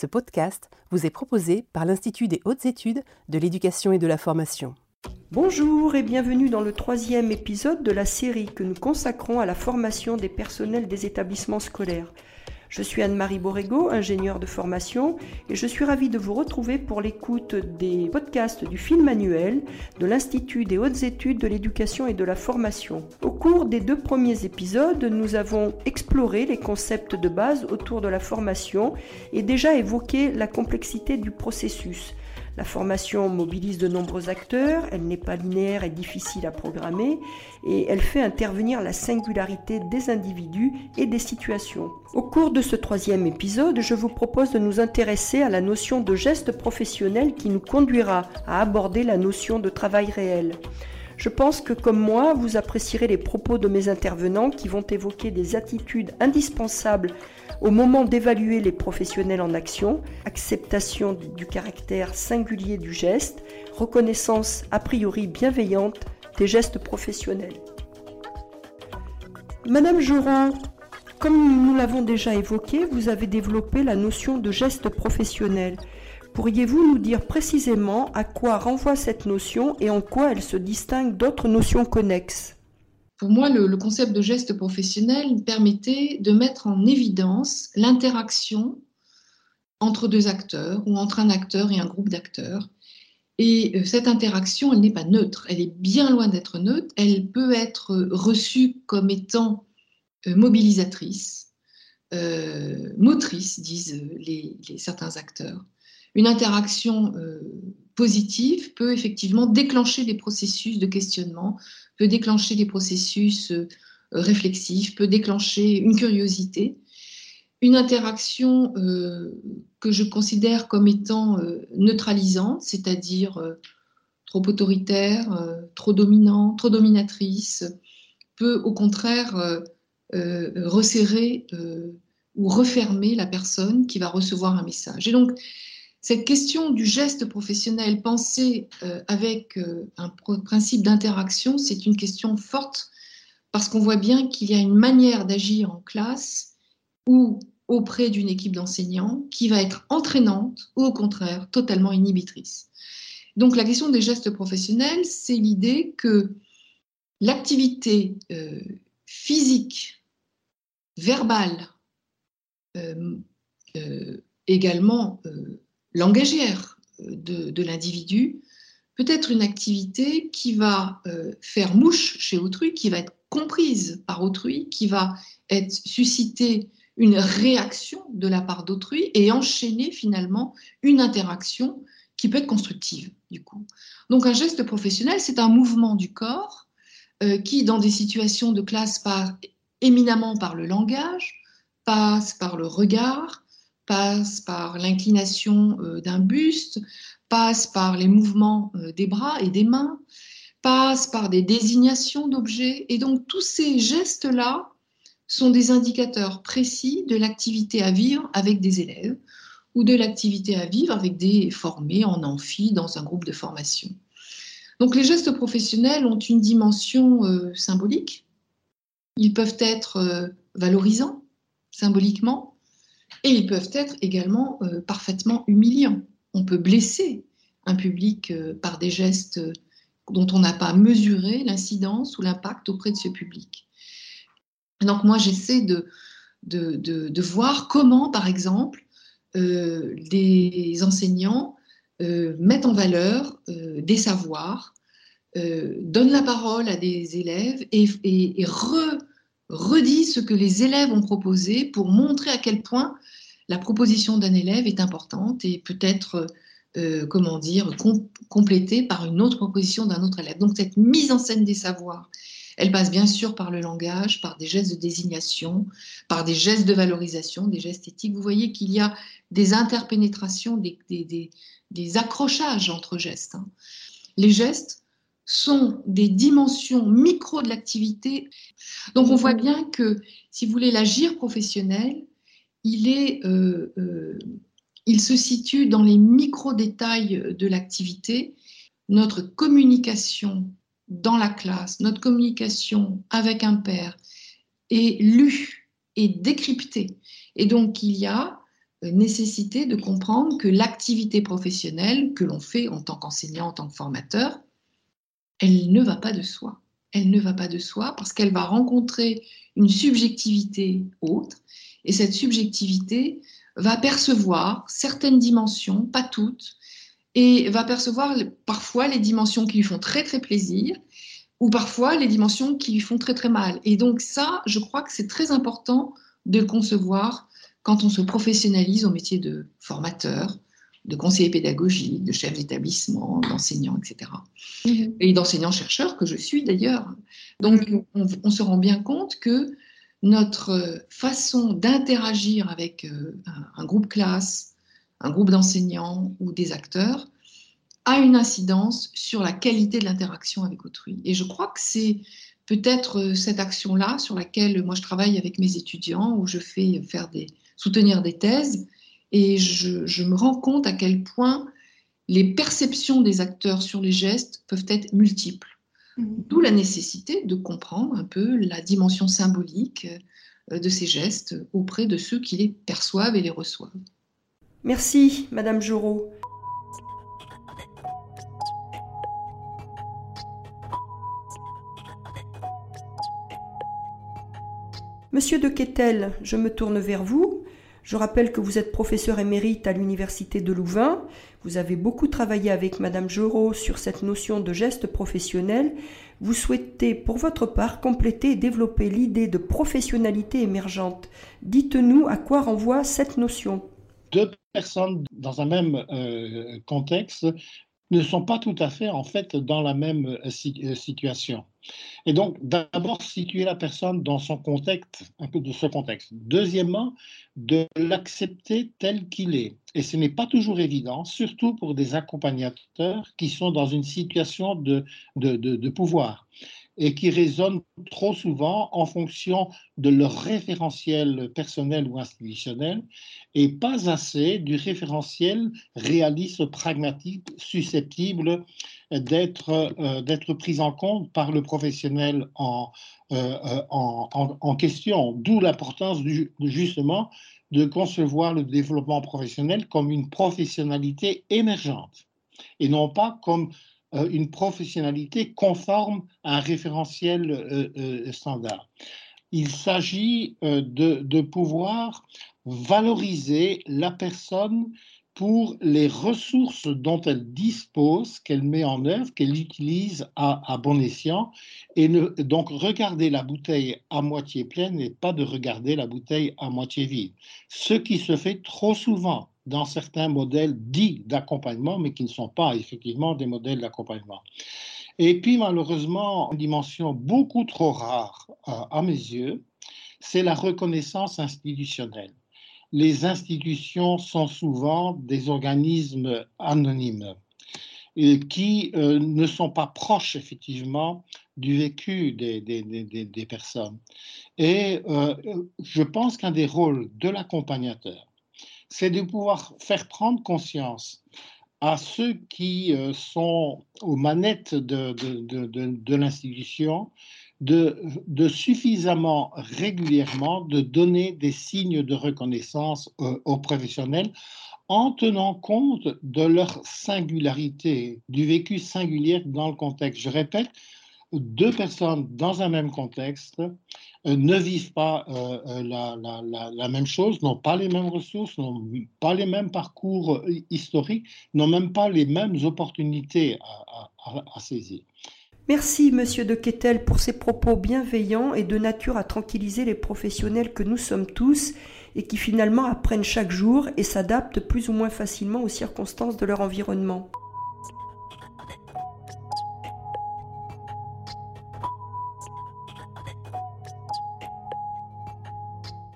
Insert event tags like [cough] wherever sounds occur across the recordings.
Ce podcast vous est proposé par l'Institut des hautes études de l'éducation et de la formation. Bonjour et bienvenue dans le troisième épisode de la série que nous consacrons à la formation des personnels des établissements scolaires. Je suis Anne-Marie Borrego, ingénieure de formation, et je suis ravie de vous retrouver pour l'écoute des podcasts du film annuel de l'Institut des hautes études de l'éducation et de la formation. Au cours des deux premiers épisodes, nous avons exploré les concepts de base autour de la formation et déjà évoqué la complexité du processus. La formation mobilise de nombreux acteurs, elle n'est pas linéaire et difficile à programmer, et elle fait intervenir la singularité des individus et des situations. Au cours de ce troisième épisode, je vous propose de nous intéresser à la notion de geste professionnel qui nous conduira à aborder la notion de travail réel. Je pense que comme moi, vous apprécierez les propos de mes intervenants qui vont évoquer des attitudes indispensables au moment d'évaluer les professionnels en action, acceptation du caractère singulier du geste, reconnaissance a priori bienveillante des gestes professionnels. Madame Joran, comme nous l'avons déjà évoqué, vous avez développé la notion de geste professionnel. Pourriez-vous nous dire précisément à quoi renvoie cette notion et en quoi elle se distingue d'autres notions connexes? Pour moi, le, concept de geste professionnel permettait de mettre en évidence l'interaction entre deux acteurs ou entre un acteur et un groupe d'acteurs. Et euh, cette interaction, elle n'est pas neutre, elle est bien loin d'être neutre, elle peut être reçue comme étant euh, mobilisatrice, euh, motrice, disent les, certains acteurs. Une interaction positive peut effectivement déclencher des processus de questionnement, peut déclencher des processus euh, réflexifs, peut déclencher une curiosité, une interaction euh, que je considère comme étant euh, neutralisante, c'est-à-dire trop autoritaire, trop dominante, trop dominatrice, peut au contraire resserrer ou refermer la personne qui va recevoir un message. Et donc, cette question du geste professionnel pensé euh, avec euh, un principe d'interaction, c'est une question forte parce qu'on voit bien qu'il y a une manière d'agir en classe ou auprès d'une équipe d'enseignants qui va être entraînante ou au contraire totalement inhibitrice. Donc la question des gestes professionnels, c'est l'idée que l'activité euh, physique, verbale, également langagière euh, de, l'individu peut être une activité qui va euh, faire mouche chez autrui, qui va être comprise par autrui, qui va être susciter une réaction de la part d'autrui et enchaîner finalement une interaction qui peut être constructive du coup. Donc un geste professionnel, c'est un mouvement du corps euh, qui, dans des situations de classe, passe éminemment par le langage, passe par le regard, passe par l'inclination euh, d'un buste, passe par les mouvements euh, des bras et des mains, passe par des désignations d'objets. Et donc tous ces gestes-là sont des indicateurs précis de l'activité à vivre avec des élèves ou de l'activité à vivre avec des formés en amphi dans un groupe de formation. Donc les gestes professionnels ont une dimension euh, symbolique. Ils peuvent être valorisants symboliquement, et ils peuvent être également euh, parfaitement humiliants. On peut blesser un public euh, par des gestes euh, dont on n'a pas mesuré l'incidence ou l'impact auprès de ce public. Donc moi, j'essaie de, de, de, voir comment, par exemple, des enseignants mettent en valeur des savoirs, donnent la parole à des élèves et, et, et re, redit ce que les élèves ont proposé pour montrer à quel point la proposition d'un élève est importante et peut être, euh, comment dire, complétée par une autre proposition d'un autre élève. Donc cette mise en scène des savoirs, elle passe bien sûr par le langage, par des gestes de désignation, par des gestes de valorisation, des gestes éthiques. Vous voyez qu'il y a des interpénétrations, des, des, accrochages entre gestes. Hein. Les gestes sont des dimensions micro de l'activité. Donc on voit bien que, si vous voulez, l'agir professionnel, il, est, euh, euh, il se situe dans les micro-détails de l'activité. Notre communication dans la classe, notre communication avec un père est lue et décryptée. Et donc il y a nécessité de comprendre que l'activité professionnelle que l'on fait en tant qu'enseignant, en tant que formateur, elle ne va pas de soi. Elle ne va pas de soi parce qu'elle va rencontrer une subjectivité autre et cette subjectivité va percevoir certaines dimensions, pas toutes, et va percevoir parfois les dimensions qui lui font très très plaisir ou parfois les dimensions qui lui font très très mal. Et donc ça, je crois que c'est très important de le concevoir quand on se professionnalise au métier de formateur, de conseiller pédagogique, de chef d'établissement, d'enseignant, etc. Mhm. Et d'enseignant-chercheur que je suis d'ailleurs. Donc on, se rend bien compte que notre façon d'interagir avec euh, un, groupe classe, un groupe d'enseignants ou des acteurs a une incidence sur la qualité de l'interaction avec autrui. Et je crois que c'est peut-être euh, cette action-là sur laquelle moi je travaille avec mes étudiants, où je fais faire des, soutenir des thèses, et je, me rends compte à quel point les perceptions des acteurs sur les gestes peuvent être multiples. Mmh. D'où la nécessité de comprendre un peu la dimension symbolique euh, de ces gestes auprès de ceux qui les perçoivent et les reçoivent. Merci, Madame Jourot. Monsieur de Quetel, je me tourne vers vous. Je rappelle que vous êtes professeur émérite à l'Université de Louvain. Vous avez beaucoup travaillé avec Madame Jourot sur cette notion de geste professionnel. Vous souhaitez, pour votre part, compléter et développer l'idée de professionnalité émergente. Dites-nous à quoi renvoie cette notion. Deux personnes dans un même euh, contexte ne sont pas tout à fait en fait dans la même euh, euh, situation. Et donc, d'abord, situer la personne dans son contexte, un peu de ce contexte. Deuxièmement, de l'accepter tel qu'il est. Et ce n'est pas toujours évident, surtout pour des accompagnateurs qui sont dans une situation de, de, de pouvoir et qui raisonnent trop souvent en fonction de leur référentiel personnel ou institutionnel et pas assez du référentiel réaliste, pragmatique, susceptible d'être euh, pris en compte par le professionnel en, euh, euh, question. D'où l'importance justement de concevoir le développement professionnel comme une professionnalité émergente et non pas comme une professionnalité conforme à un référentiel euh, euh, standard. Il s'agit de, pouvoir valoriser la personne pour les ressources dont elle dispose, qu'elle met en œuvre, qu'elle utilise à, bon escient, et donc regarder la bouteille à moitié pleine et pas de regarder la bouteille à moitié vide. Ce qui se fait trop souvent dans certains modèles dits d'accompagnement, mais qui ne sont pas effectivement des modèles d'accompagnement. Et puis malheureusement, une dimension beaucoup trop rare euh, à mes yeux, c'est la reconnaissance institutionnelle. Les institutions sont souvent des organismes anonymes qui euh, ne sont pas proches effectivement du vécu des personnes. Et euh, je pense qu'un des rôles de l'accompagnateur, c'est de pouvoir faire prendre conscience à ceux qui euh, sont aux manettes de, de, l'institution de, de, suffisamment régulièrement de donner des signes de reconnaissance euh, aux professionnels en tenant compte de leur singularité, du vécu singulier dans le contexte. Je répète, deux personnes dans un même contexte euh, ne vivent pas euh, euh, la, même chose, n'ont pas les mêmes ressources, n'ont pas les mêmes parcours historiques, n'ont même pas les mêmes opportunités à, saisir. Merci, monsieur de Quetel, pour ces propos bienveillants et de nature à tranquilliser les professionnels que nous sommes tous et qui finalement apprennent chaque jour et s'adaptent plus ou moins facilement aux circonstances de leur environnement.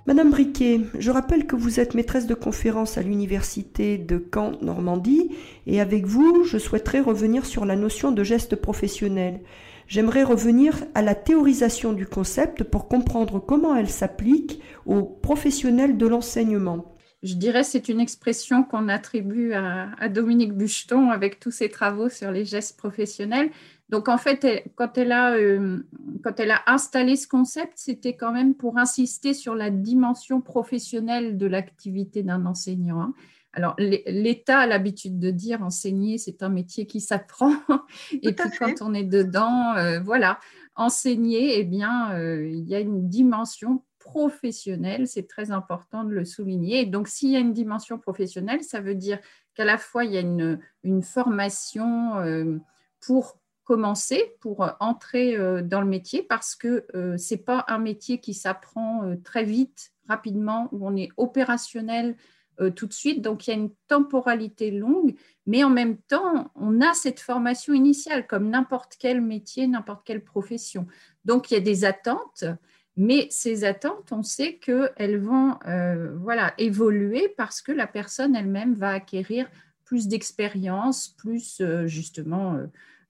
Madame Briquet, je rappelle que vous êtes maîtresse de conférence à l'université de Caen, Normandie, et avec vous, je souhaiterais revenir sur la notion de geste professionnel. J'aimerais revenir à la théorisation du concept pour comprendre comment elle s'applique aux professionnels de l'enseignement. je dirais c'est une expression qu'on attribue à, Dominique Bucheton avec tous ses travaux sur les gestes professionnels. Donc en fait, quand elle a, euh, quand elle a installé ce concept, c'était quand même pour insister sur la dimension professionnelle de l'activité d'un enseignant. Hein. Alors, l'État a l'habitude de dire enseigner, c'est un métier qui s'apprend. Et puis, quand on est dedans, euh, voilà, enseigner, eh bien, euh, il y a une dimension professionnelle, c'est très important de le souligner. donc, s'il y a une dimension professionnelle, ça veut dire qu'à la fois, il y a une, une formation euh, pour commencer, pour entrer dans le métier, parce que ce n'est pas un métier qui s'apprend très vite, rapidement, où on est opérationnel euh, tout de suite. Donc, il y a une temporalité longue, mais en même temps, on a cette formation initiale comme n'importe quel métier, n'importe quelle profession. Donc, il y a des attentes, mais ces attentes, on sait qu'elles vont euh, voilà, évoluer parce que la personne elle-même va acquérir plus d'expérience, plus euh, justement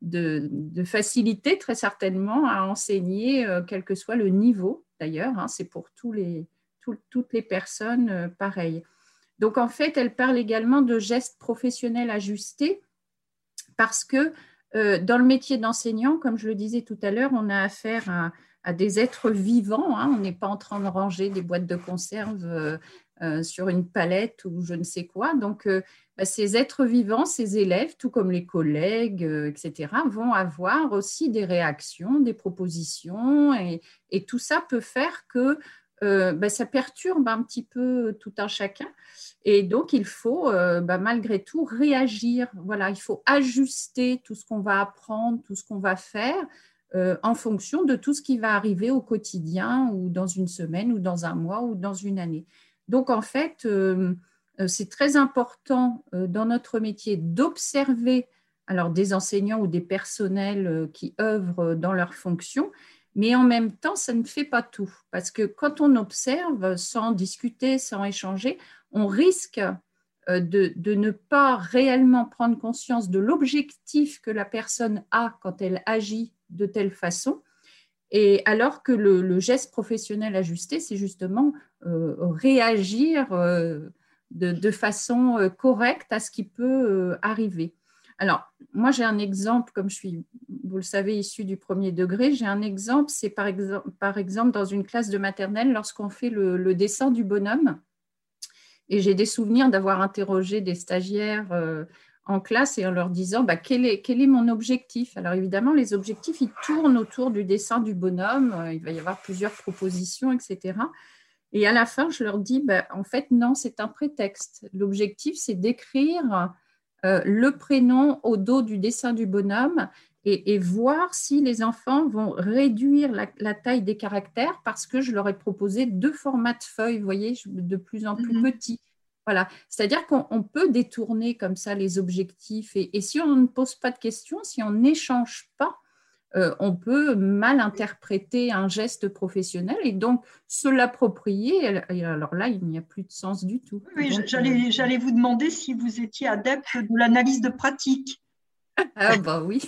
de, facilité très certainement à enseigner, quel que soit le niveau d'ailleurs. Hein. c'est pour tous les, toutes les personnes pareilles. Donc en fait, elle parle également de gestes professionnels ajustés parce que euh, dans le métier d'enseignant, comme je le disais tout à l'heure, on a affaire à, des êtres vivants. Hein. on n'est pas en train de ranger des boîtes de conserve euh, euh, sur une palette ou je ne sais quoi. Donc bah, ces êtres vivants, ces élèves, tout comme les collègues, etc., vont avoir aussi des réactions, des propositions et tout ça peut faire que euh, ben, ça perturbe un petit peu tout un chacun. Et donc, il faut euh, ben, malgré tout réagir. Voilà, il faut ajuster tout ce qu'on va apprendre, tout ce qu'on va faire euh, en fonction de tout ce qui va arriver au quotidien ou dans une semaine ou dans un mois ou dans une année. Donc, en fait, c'est très important dans notre métier d'observer alors des enseignants ou des personnels qui œuvrent dans leurs fonctions mais en même temps, ça ne fait pas tout. Parce que quand on observe sans discuter, sans échanger, on risque euh, de, ne pas réellement prendre conscience de l'objectif que la personne a quand elle agit de telle façon. Et alors que le, geste professionnel ajusté, c'est justement euh, réagir euh, de, façon correcte à ce qui peut arriver. Alors, moi, j'ai un exemple, comme je suis, vous le savez, issu du premier degré, j'ai un exemple, c'est par exemple, dans une classe de maternelle, lorsqu'on fait le, dessin du bonhomme. Et j'ai des souvenirs d'avoir interrogé des stagiaires euh, en classe et en leur disant bah, quel, est, quel est mon objectif? Alors évidemment, les objectifs, ils tournent autour du dessin du bonhomme. Euh, il va y avoir plusieurs propositions, etc. Et à la fin, je leur dis, bah, en fait, non, c'est un prétexte. L'objectif, c'est d'écrire euh, le prénom au dos du dessin du bonhomme et, voir si les enfants vont réduire la, taille des caractères parce que je leur ai proposé deux formats de feuilles, vous voyez, de plus en plus mhm. petits. Voilà, c'est-à-dire qu'on peut détourner comme ça les objectifs et, et, si on ne pose pas de questions, si on n'échange pas, euh, on peut mal interpréter un geste professionnel et donc se l'approprier. Alors là, il n'y a plus de sens du tout. Oui, euh, j'allais vous demander si vous étiez adepte de l'analyse de pratique. Ah bah oui.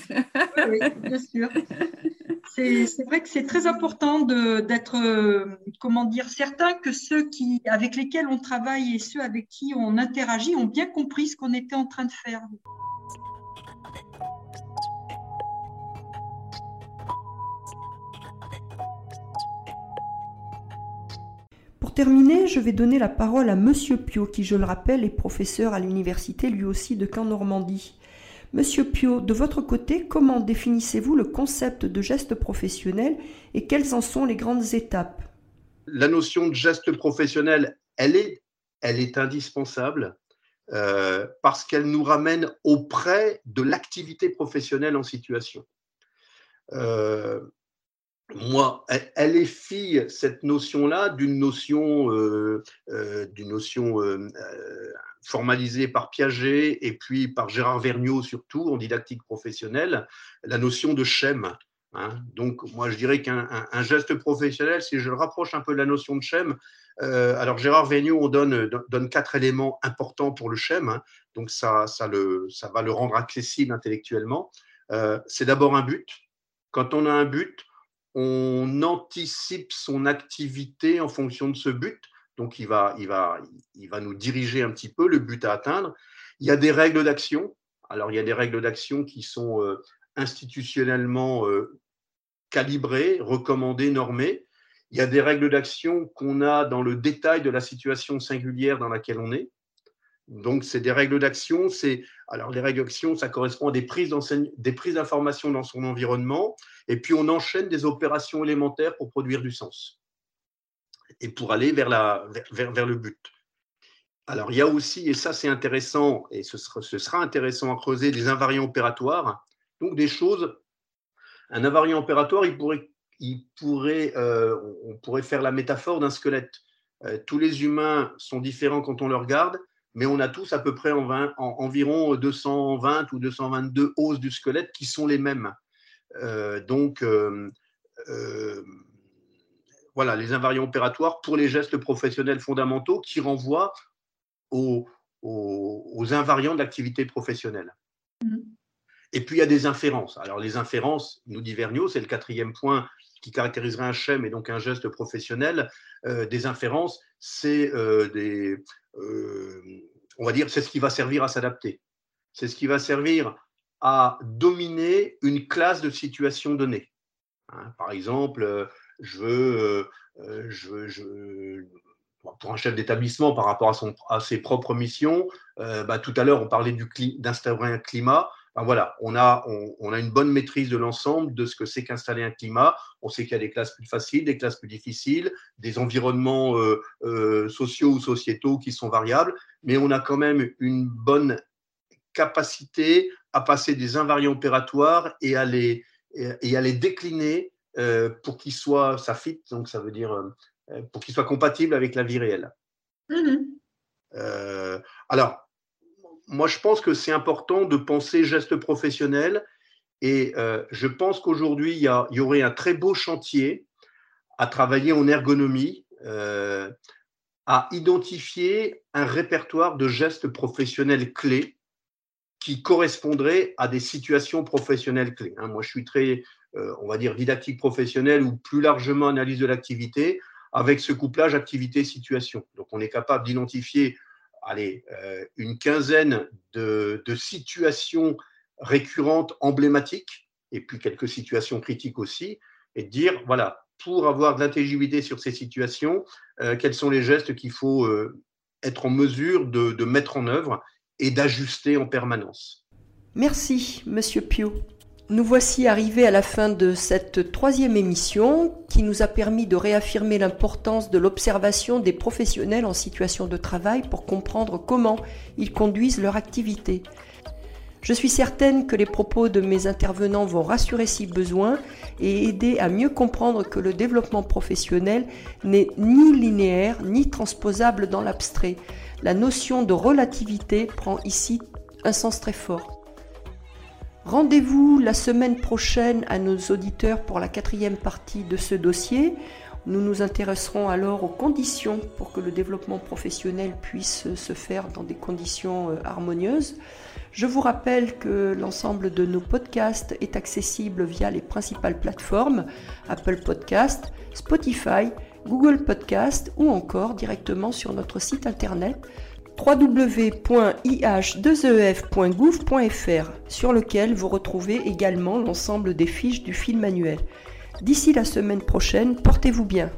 oui, bien sûr. [laughs] C'est vrai que c'est très important d'être, euh, comment dire, certain que ceux qui, avec lesquels on travaille et ceux avec qui on interagit ont bien compris ce qu'on était en train de faire. terminer, je vais donner la parole à Monsieur Pio, qui, je le rappelle, est professeur à l'université lui aussi de Caen-Normandie. Monsieur Pio, de votre côté, comment définissez-vous le concept de geste professionnel et quelles en sont les grandes étapes? La notion de geste professionnel, elle est, indispensable euh, parce qu'elle nous ramène auprès de l'activité professionnelle en situation. Euh, moi, elle, est fille, cette notion-là, d'une notion, euh, euh, d'une notion euh, formalisée par Piaget et puis par Gérard Vergniaud surtout en didactique professionnelle, la notion de schème. Hein. Donc, moi, je dirais qu'un geste professionnel, si je le rapproche un peu de la notion de schème, alors Gérard Vergniaud on donne, quatre éléments importants pour le schème, hein. donc ça, ça va le rendre accessible intellectuellement. C'est d'abord un but. Quand on a un but, on anticipe son activité en fonction de ce but. Donc, il va, il, va, il va nous diriger un petit peu le but à atteindre. Il y a des règles d'action. Alors, il y a des règles d'action qui sont euh, institutionnellement euh, calibrées, recommandées, normées. Il y a des règles d'action qu'on a dans le détail de la situation singulière dans laquelle on est. Donc, c'est des règles d'action. Alors les règles d'action, ça correspond à des prises des prises d'informations dans son environnement, et puis on enchaîne des opérations élémentaires pour produire du sens et pour aller vers, la, vers, vers le but. Alors, il y a aussi, et ça c'est intéressant, et ce sera, ce sera, intéressant à creuser, des invariants opératoires. Donc, des choses. Un invariant opératoire, il pourrait, il pourrait, euh, on pourrait faire la métaphore d'un squelette. Euh, tous les humains sont différents quand on le regarde, mais on a tous à peu près en 20, en, environ 220 ou 222 os du squelette qui sont les mêmes. Euh, donc, euh, voilà, les invariants opératoires pour les gestes professionnels fondamentaux qui renvoient aux, aux, invariants de l'activité professionnelle. Mmh. Et puis, il y a des inférences. Alors, les inférences, nous dit Vergniaud, c'est le quatrième point qui caractériserait un schème et donc un geste professionnel. Euh, des inférences, c'est euh, des, euh, on va dire, c'est ce qui va servir à s'adapter. C'est ce qui va servir à dominer une classe de situation donnée. Hein, par exemple, je veux, je je pour un chef d'établissement par rapport à ses propres missions, bah, tout à l'heure on parlait d'instaurer un climat. Ben voilà, on a, on, a une bonne maîtrise de l'ensemble de ce que c'est qu'installer un climat. On sait qu'il y a des classes plus faciles, des classes plus difficiles, des environnements euh, euh, sociaux ou sociétaux qui sont variables, mais on a quand même une bonne capacité à passer des invariants opératoires et à les, et à les décliner euh, pour qu'ils soient, ça fit, donc ça veut dire pour qu'ils soient compatibles avec la vie réelle. Mmh alors, moi, je pense que c'est important de penser geste professionnel. Et euh, je pense qu'aujourd'hui, il, y, aurait un très beau chantier à travailler en ergonomie, euh, à identifier un répertoire de gestes professionnels clés qui correspondraient à des situations professionnelles clés. Hein. moi, je suis très, euh, on va dire, didactique professionnelle ou plus largement analyse de l'activité avec ce couplage activité-situation. Donc, on est capable d'identifier allez, euh, une quinzaine de, situations récurrentes, emblématiques, et puis quelques situations critiques aussi, et dire, voilà, pour avoir de l'intelligibilité sur ces situations, euh, quels sont les gestes qu'il faut euh, être en mesure de, de mettre en œuvre et d'ajuster en permanence. Merci, Monsieur Pio. Nous voici arrivés à la fin de cette troisième émission qui nous a permis de réaffirmer l'importance de l'observation des professionnels en situation de travail pour comprendre comment ils conduisent leur activité. Je suis certaine que les propos de mes intervenants vont rassurer si besoin et aider à mieux comprendre que le développement professionnel n'est ni linéaire ni transposable dans l'abstrait. La notion de relativité prend ici un sens très fort. Rendez-vous la semaine prochaine à nos auditeurs pour la quatrième partie de ce dossier. Nous nous intéresserons alors aux conditions pour que le développement professionnel puisse se faire dans des conditions euh, harmonieuses. Je vous rappelle que l'ensemble de nos podcasts est accessible via les principales plateformes Apple Podcast, Spotify, Google Podcast ou encore directement sur notre site internet www.ih2ef.gouv.fr sur lequel vous retrouvez également l'ensemble des fiches du film manuel. D'ici la semaine prochaine, portez-vous bien.